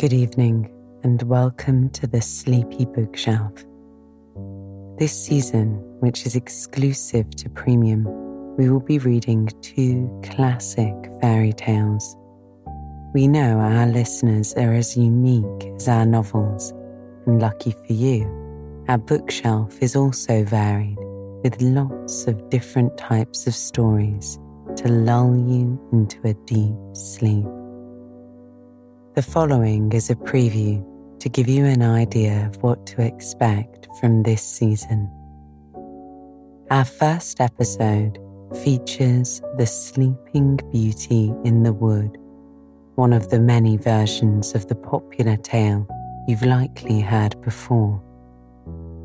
Good evening, and welcome to the Sleepy Bookshelf. This season, which is exclusive to Premium, we will be reading two classic fairy tales. We know our listeners are as unique as our novels, and lucky for you, our bookshelf is also varied with lots of different types of stories to lull you into a deep sleep. The following is a preview to give you an idea of what to expect from this season. Our first episode features the Sleeping Beauty in the Wood, one of the many versions of the popular tale you've likely heard before.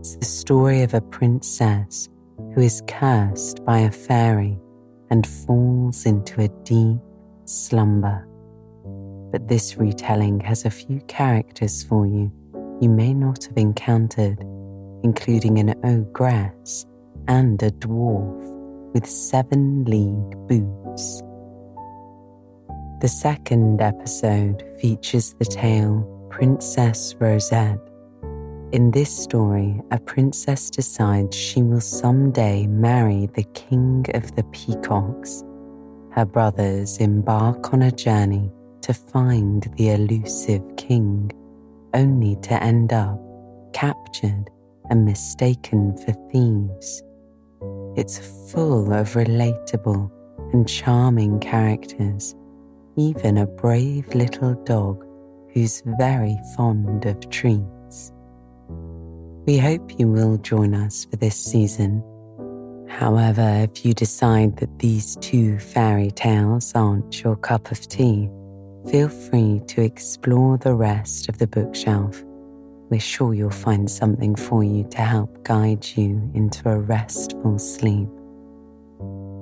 It's the story of a princess who is cursed by a fairy and falls into a deep slumber but this retelling has a few characters for you you may not have encountered, including an ogress and a dwarf with seven league boots. The second episode features the tale Princess Rosette. In this story, a princess decides she will someday marry the king of the peacocks. Her brothers embark on a journey to find the elusive king, only to end up captured and mistaken for thieves. It's full of relatable and charming characters, even a brave little dog who's very fond of treats. We hope you will join us for this season. However, if you decide that these two fairy tales aren't your cup of tea, feel free to explore the rest of the bookshelf. We're sure you'll find something for you to help guide you into a restful sleep.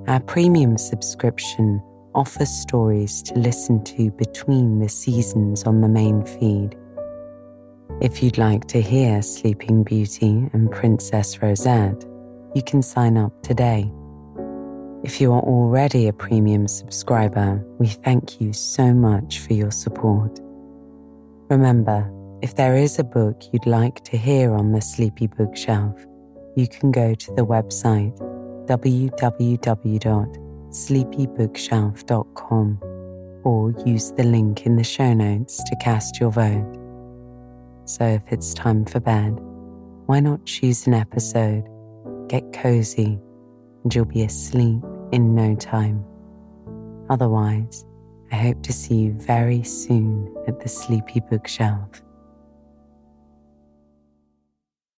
Our premium subscription offers stories to listen to between the seasons on the main feed. If you'd like to hear Sleeping Beauty and Princess Rosette, you can sign up today if you are already a premium subscriber, we thank you so much for your support. Remember, if there is a book you'd like to hear on the Sleepy Bookshelf, you can go to the website www.sleepybookshelf.com or use the link in the show notes to cast your vote. So if it's time for bed, why not choose an episode, get cozy, and you'll be asleep in no time. Otherwise, I hope to see you very soon at the Sleepy Bookshelf.